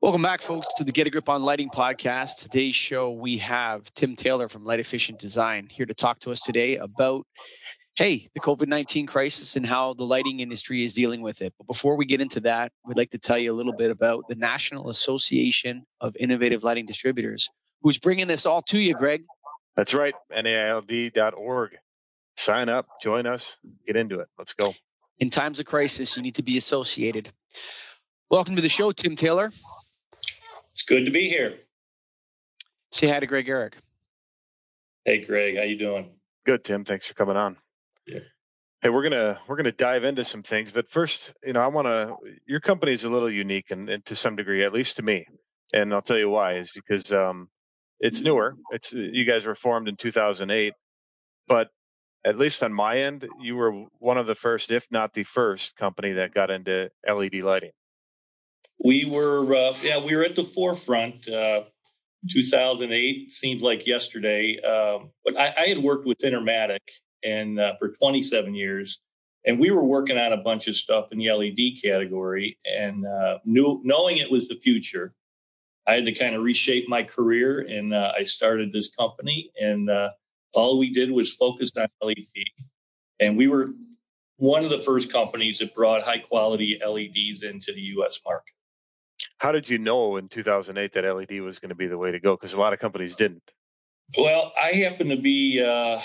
Welcome back, folks, to the Get a Grip on Lighting podcast. Today's show, we have Tim Taylor from Light Efficient Design here to talk to us today about, hey, the COVID 19 crisis and how the lighting industry is dealing with it. But before we get into that, we'd like to tell you a little bit about the National Association of Innovative Lighting Distributors, who's bringing this all to you, Greg. That's right, NAILD.org. Sign up, join us, get into it. Let's go. In times of crisis, you need to be associated. Welcome to the show, Tim Taylor. It's good to be here. Say hi to Greg Eric. Hey, Greg, how you doing? Good, Tim. Thanks for coming on. Yeah. Hey, we're gonna we're gonna dive into some things, but first, you know, I want to. Your company is a little unique, and, and, to some degree, at least to me, and I'll tell you why. Is because um, it's newer. It's you guys were formed in 2008, but at least on my end, you were one of the first, if not the first, company that got into LED lighting we were uh, yeah we were at the forefront. Uh, 2008 seems like yesterday, um, but I, I, had worked with Intermatic and uh, for 27 years, and we were working on a bunch of stuff in the LED category. And uh, knew, knowing it was the future, I had to kind of reshape my career, and uh, I started this company. And uh, all we did was focus on LED, and we were one of the first companies that brought high quality LEDs into the U.S. market. How did you know in 2008 that LED was going to be the way to go? Because a lot of companies didn't. Well, I happen to be uh,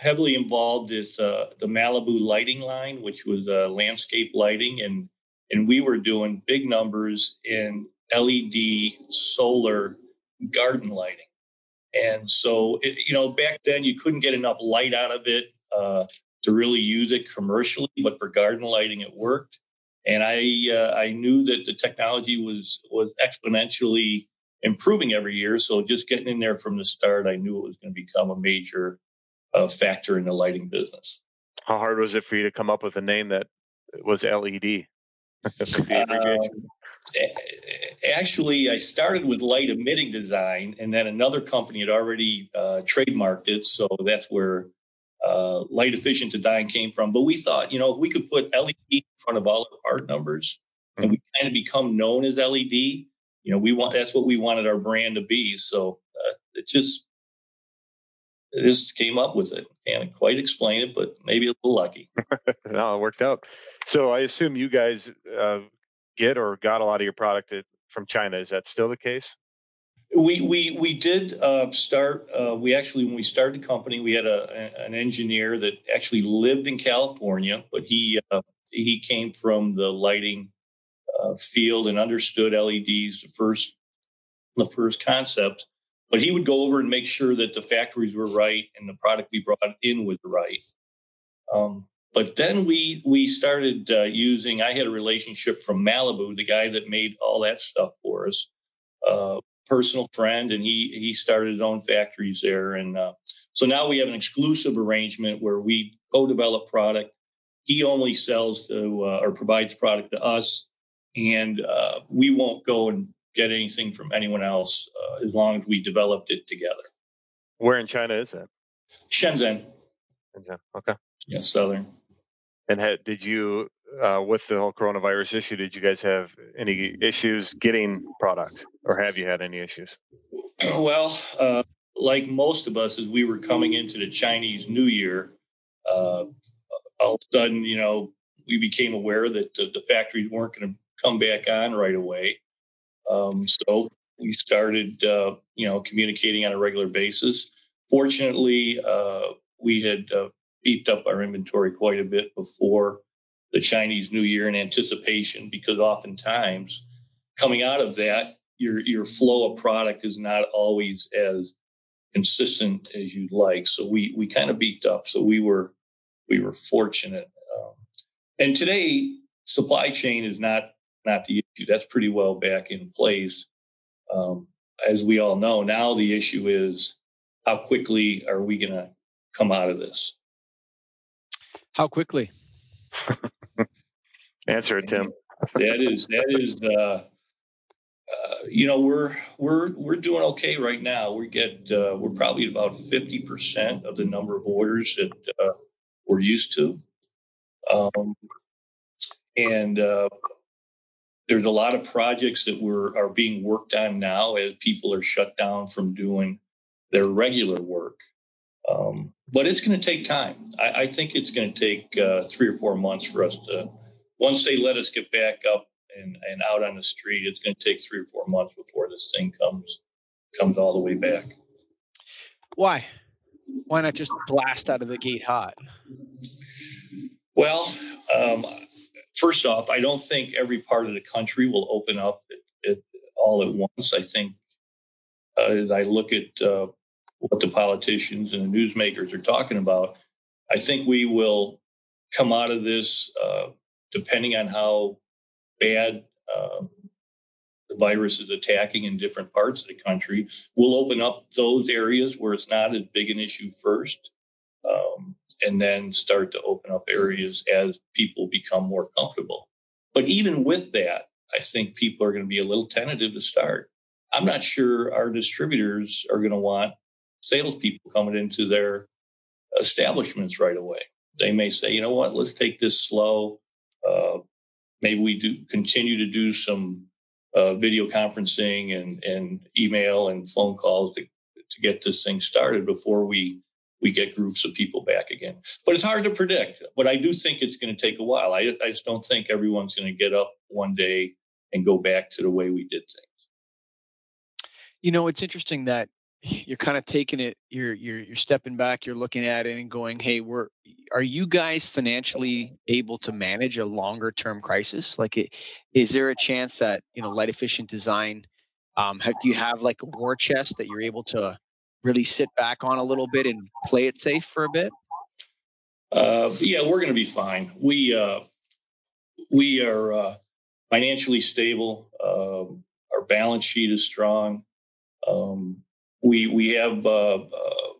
heavily involved with uh, the Malibu lighting line, which was uh, landscape lighting, and and we were doing big numbers in LED solar garden lighting. And so, it, you know, back then you couldn't get enough light out of it uh, to really use it commercially, but for garden lighting, it worked and I uh, I knew that the technology was was exponentially improving every year. So just getting in there from the start, I knew it was going to become a major uh, factor in the lighting business. How hard was it for you to come up with a name that was LED? uh, actually, I started with light emitting design, and then another company had already uh, trademarked it. So that's where uh, light efficient design came from. But we thought, you know, if we could put LED in front of all our part numbers and hmm. we kind of become known as LED, you know, we want that's what we wanted our brand to be. So uh, it just it just came up with it. Can't quite explain it, but maybe a little lucky. no, it worked out. So I assume you guys uh, get or got a lot of your product from China. Is that still the case? We we we did uh, start. Uh, we actually, when we started the company, we had a, an engineer that actually lived in California, but he uh, he came from the lighting uh, field and understood LEDs the first the first concept. But he would go over and make sure that the factories were right and the product we brought in was right. Um, but then we we started uh, using. I had a relationship from Malibu, the guy that made all that stuff for us. Uh, personal friend, and he he started his own factories there. And uh, so now we have an exclusive arrangement where we co-develop product. He only sells to uh, or provides product to us, and uh, we won't go and get anything from anyone else uh, as long as we developed it together. Where in China is it? Shenzhen. Shenzhen. Okay. Yeah, southern. And had, did you uh, with the whole coronavirus issue, did you guys have any issues getting product, or have you had any issues? Well, uh, like most of us, as we were coming into the Chinese New Year, uh, all of a sudden, you know, we became aware that the, the factories weren't going to come back on right away. Um, so we started, uh, you know, communicating on a regular basis. Fortunately, uh, we had uh, beefed up our inventory quite a bit before the Chinese New Year in anticipation because oftentimes coming out of that, your your flow of product is not always as consistent as you'd like. So we we kind of beefed up. So we were we were fortunate. Um, and today, supply chain is not not the issue. That's pretty well back in place. Um, as we all know, now the issue is how quickly are we going to come out of this? How quickly? Answer it, Tim. that is that is uh, uh, you know we're we're we're doing okay right now. We get uh, we're probably about fifty percent of the number of orders that uh, we're used to, um, and uh, there's a lot of projects that we're are being worked on now as people are shut down from doing their regular work. Um, but it's going to take time. I, I think it's going to take uh, three or four months for us to, once they let us get back up and, and out on the street, it's going to take three or four months before this thing comes comes all the way back. Why? Why not just blast out of the gate hot? Well, um, first off, I don't think every part of the country will open up at, at all at once. I think uh, as I look at uh, what the politicians and the newsmakers are talking about, I think we will come out of this uh, depending on how bad um, the virus is attacking in different parts of the country. We'll open up those areas where it's not as big an issue first, um, and then start to open up areas as people become more comfortable. But even with that, I think people are going to be a little tentative to start. I'm not sure our distributors are going to want salespeople coming into their establishments right away. They may say, you know what, let's take this slow. Uh, maybe we do continue to do some uh, video conferencing and, and email and phone calls to, to get this thing started before we we get groups of people back again. But it's hard to predict. But I do think it's going to take a while. I, I just don't think everyone's going to get up one day and go back to the way we did things. You know, it's interesting that you're kind of taking it you're you're you're stepping back you're looking at it and going hey we're are you guys financially able to manage a longer term crisis? Like it, is there a chance that you know light efficient design um have, do you have like a war chest that you're able to really sit back on a little bit and play it safe for a bit? Uh yeah we're gonna be fine. We uh we are uh financially stable um our balance sheet is strong um we we have uh, uh,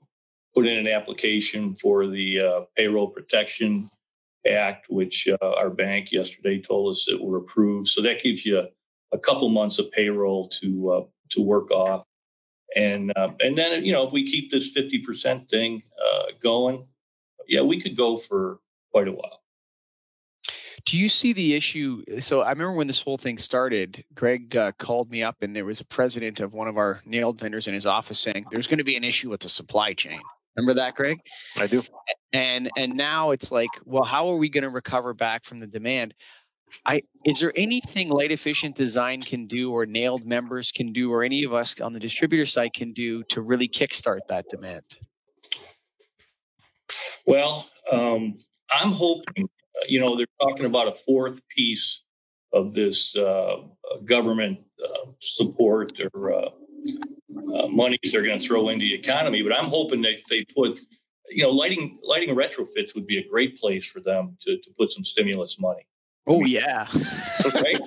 put in an application for the uh, payroll protection act, which uh, our bank yesterday told us it were approved. So that gives you a, a couple months of payroll to uh, to work off, and uh, and then you know if we keep this fifty percent thing going, yeah, we could go for quite a while. Do you see the issue? So I remember when this whole thing started, Greg uh, called me up and there was a president of one of our NAILD vendors in his office saying there's going to be an issue with the supply chain. Remember that, Greg? I do. And and now it's like, well, how are we going to recover back from the demand? I is there anything light efficient design can do or NAILD members can do or any of us on the distributor side can do to really kickstart that demand? Well, um, I'm hoping you know, they're talking about a fourth piece of this uh, government uh, support or uh, uh monies they're going to throw into the economy. But I'm hoping that they put, you know, lighting lighting retrofits would be a great place for them to to put some stimulus money. Oh yeah, right?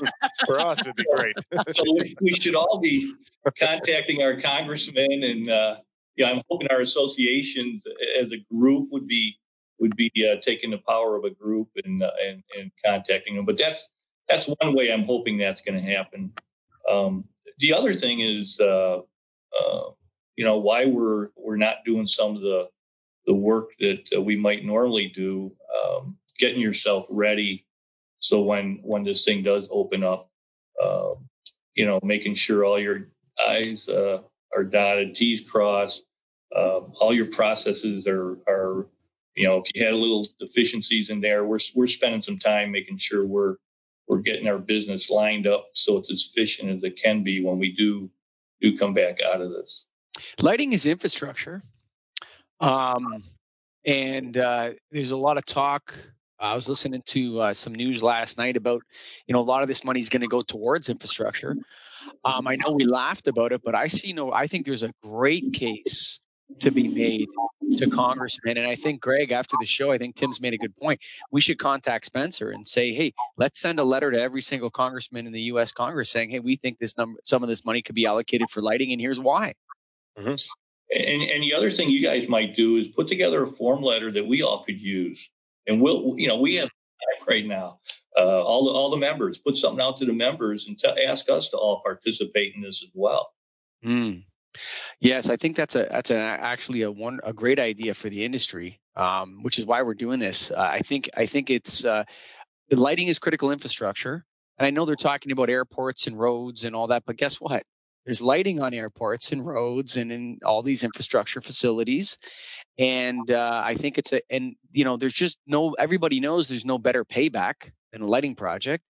for us it'd be great. so we, we, should all be contacting our congressmen, and uh, yeah, I'm hoping our association as a group would be would be uh, taking the power of a group and, uh, and and contacting them. But that's that's one way I'm hoping that's going to happen. Um, the other thing is, uh, uh, you know, why we're we're not doing some of the the work that uh, we might normally do, um, getting yourself ready. So when when this thing does open up, um, you know, making sure all your I's uh, are dotted, T's crossed, um, all your processes are are you know, if you had a little deficiencies in there, we're we're spending some time making sure we're we're getting our business lined up so it's as efficient as it can be when we do do come back out of this. Lighting is infrastructure, um, and uh, there's a lot of talk. I was listening to uh, some news last night about, you know, a lot of this money is going to go towards infrastructure. Um, I know we laughed about it, but I see no. I think there's a great case to be made to congressmen. And I think Greg, after the show, I think Tim's made a good point. We should contact Spencer and say, hey, let's send a letter to every single congressman in the U.S. Congress saying, hey, we think this number, some of this money could be allocated for lighting, and here's why. Mm-hmm. And, and the other thing you guys might do is put together a form letter that we all could use, and we'll, you know, we have right now. Uh, all the all the members put something out to the members and t- ask us to all participate in this as well. Mm. Yes, I think that's a that's actually a one a great idea for the industry, um, which is why we're doing this. Uh, I think I think it's uh, lighting is critical infrastructure. And I know they're talking about airports and roads and all that, but guess what? There's lighting on airports and roads and in all these infrastructure facilities. And uh, I think it's a, and you know, there's just no, everybody knows there's no better payback than a lighting project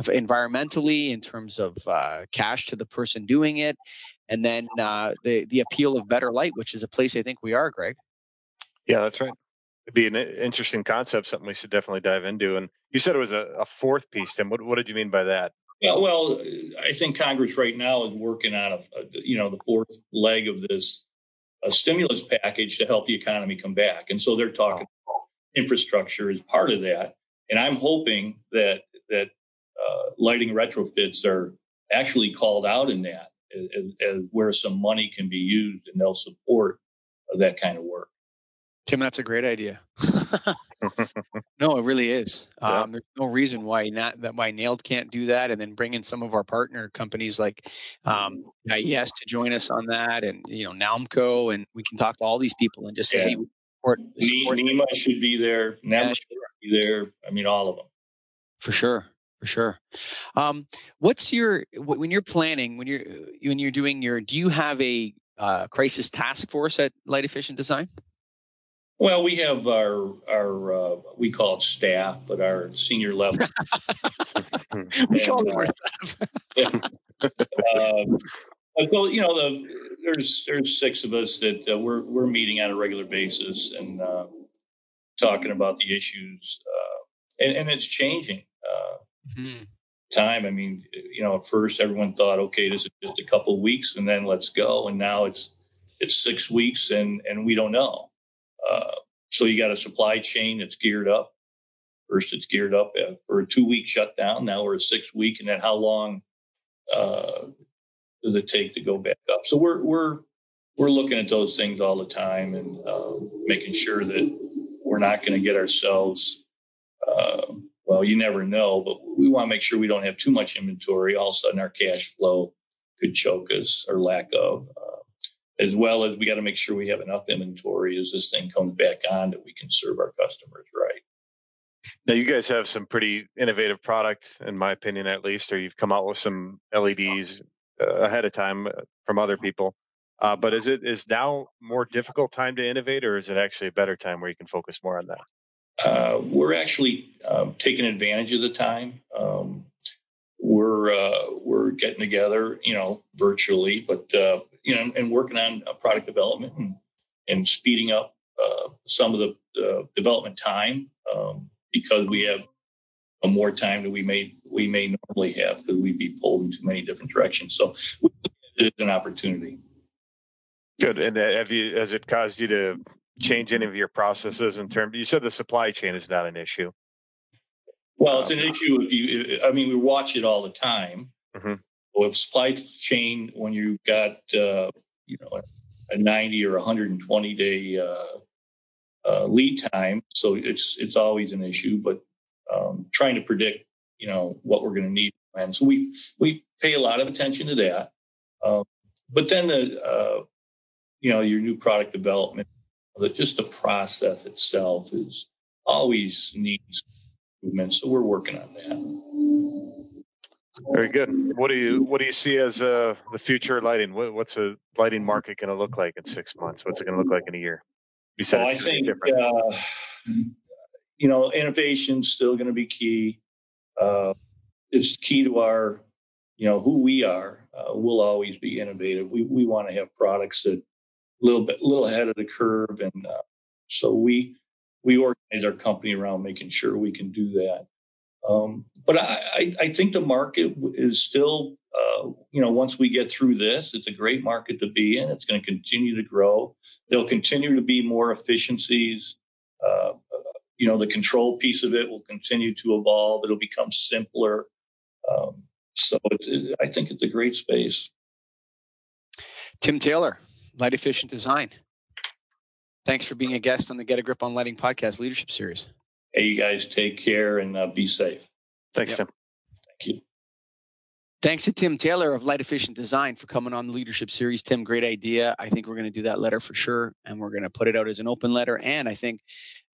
environmentally in terms of uh, cash to the person doing it and then uh, the the appeal of better light which is a place i think we are greg. Yeah that's right. It'd be an interesting concept something we should definitely dive into and you said it was a, a fourth piece tim. What, what did you mean by that? Yeah, well, I think Congress right now is working on a, a you know the fourth leg of this a stimulus package to help the economy come back, and so they're talking infrastructure as part of that. And I'm hoping that that uh, lighting retrofits are actually called out in that as, as, where some money can be used and they'll support that kind of work. Tim, that's a great idea. no, it really is. Yeah. Um, there's no reason why not that why NAILD can't do that, and then bring in some of our partner companies like um, IES to join us on that, and you know Nalmco, and we can talk to all these people and just say, yeah. hey, support, support NEMA should be there, NEMA yeah, should be there. I mean, all of them. For sure for sure. Um, what's your when you're planning when you're when you're doing your do you have a uh, crisis task force at Light Efficient Design? Well, we have our our uh, we call it staff, but our senior level. we and, call it uh, yeah. um, so you know, the, there's there's six of us that uh, we're we're meeting on a regular basis and uh, talking about the issues, uh, and, and it's changing. Mm-hmm. Time. I mean, you know, at first everyone thought, okay, this is just a couple weeks, and then let's go. And now it's it's six weeks, and and we don't know. Uh, so you got a supply chain that's geared up. First, it's geared up for a two week shutdown. Now we're a six week, and then how long uh, does it take to go back up? So we're we're we're looking at those things all the time and uh, making sure that we're not going to get ourselves uh, well, you never know, but we want to make sure we don't have too much inventory. All of a sudden, our cash flow could choke us or lack of. Uh, as well as we got to make sure we have enough inventory as this thing comes back on that we can serve our customers right. Now, you guys have some pretty innovative product, in my opinion, at least, or you've come out with some LEDs uh, ahead of time uh, from other people. Uh, but is it is now more difficult time to innovate, or is it actually a better time where you can focus more on that? Uh, we're actually um, taking advantage of the time. Um, we're uh, we're getting together, you know, virtually, but uh, you know, and working on product development and, and speeding up uh, some of the development time um, because we have a more time than we may we may normally have because we'd be pulled in too many different directions. So it's an opportunity. Good. And uh, have you has it caused you to change any of your processes in terms? You said the supply chain is not an issue. Well, it's an um, issue if you. I mean, we watch it all the time. Mm-hmm. With supply chain, when you've got uh, you know a 90 or 120 day uh, uh, lead time, so it's it's always an issue. But um, trying to predict, you know, what we're going to need, and so we we pay a lot of attention to that. Um, but then the uh, you know your new product development that just the process itself is always needs improvement. So we're working on that. Very good. What do you what do you see as uh, the future of lighting? What, what's a lighting market going to look like in six months? What's it going to look like in a year? You said well, I think uh, you know innovation's still going to be key. Uh, it's key to our you know who we are. Uh, we'll always be innovative. We we want to have products that little bit, little ahead of the curve, and uh, so we we organize our company around making sure we can do that. Um, but I, I, think the market is still, uh, you know, once we get through this, it's a great market to be in. It's going to continue to grow. There'll continue to be more efficiencies. Uh, you know, the control piece of it will continue to evolve. It'll become simpler. Um, so it, it, I think it's a great space. Tim Taylor, Light Efficient Design. Thanks for being a guest on the Get a Grip on Lighting podcast leadership series. Hey, you guys take care and uh, be safe. Thanks, yep. Tim. Thank you. Thanks to Tim Taylor of Light Efficient Design for coming on the leadership series. Tim, great idea. I think we're going to do that letter for sure. And we're going to put it out as an open letter. And I think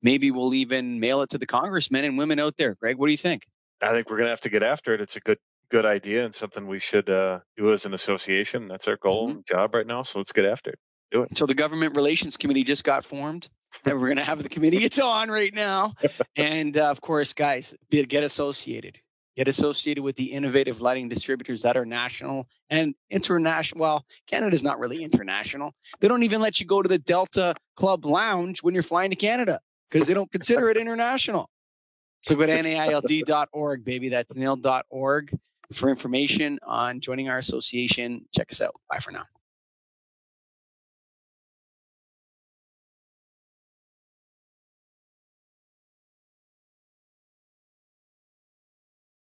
maybe we'll even mail it to the congressmen and women out there. Greg, what do you think? I think we're going to have to get after it. It's a good good idea and something we should uh, do as an association. That's our goal mm-hmm. and job right now. So let's get after it. Do it. So the government relations committee just got formed. and we're going to have the committee. It's on right now. And uh, of course, guys, get associated. Get associated with the innovative lighting distributors that are national and international. Well, Canada's not really international. They don't even let you go to the Delta Club Lounge when you're flying to Canada because they don't consider it international. So go to naild.org, baby. That's nail.org for information on joining our association. Check us out. Bye for now.